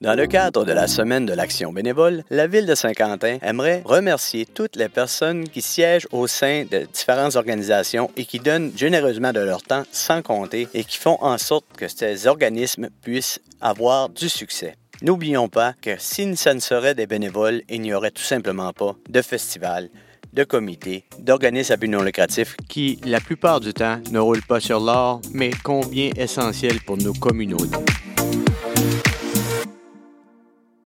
Dans le cadre de la Semaine de l'Action bénévole, la Ville de Saint-Quentin aimerait remercier toutes les personnes qui siègent au sein de différentes organisations et qui donnent généreusement de leur temps sans compter et qui font en sorte que ces organismes puissent avoir du succès. N'oublions pas que si ça ne serait des bénévoles, il n'y aurait tout simplement pas de festival, de comités, d'organismes à but non lucratif qui, la plupart du temps, ne roulent pas sur l'or, mais combien essentiel pour nos communautés.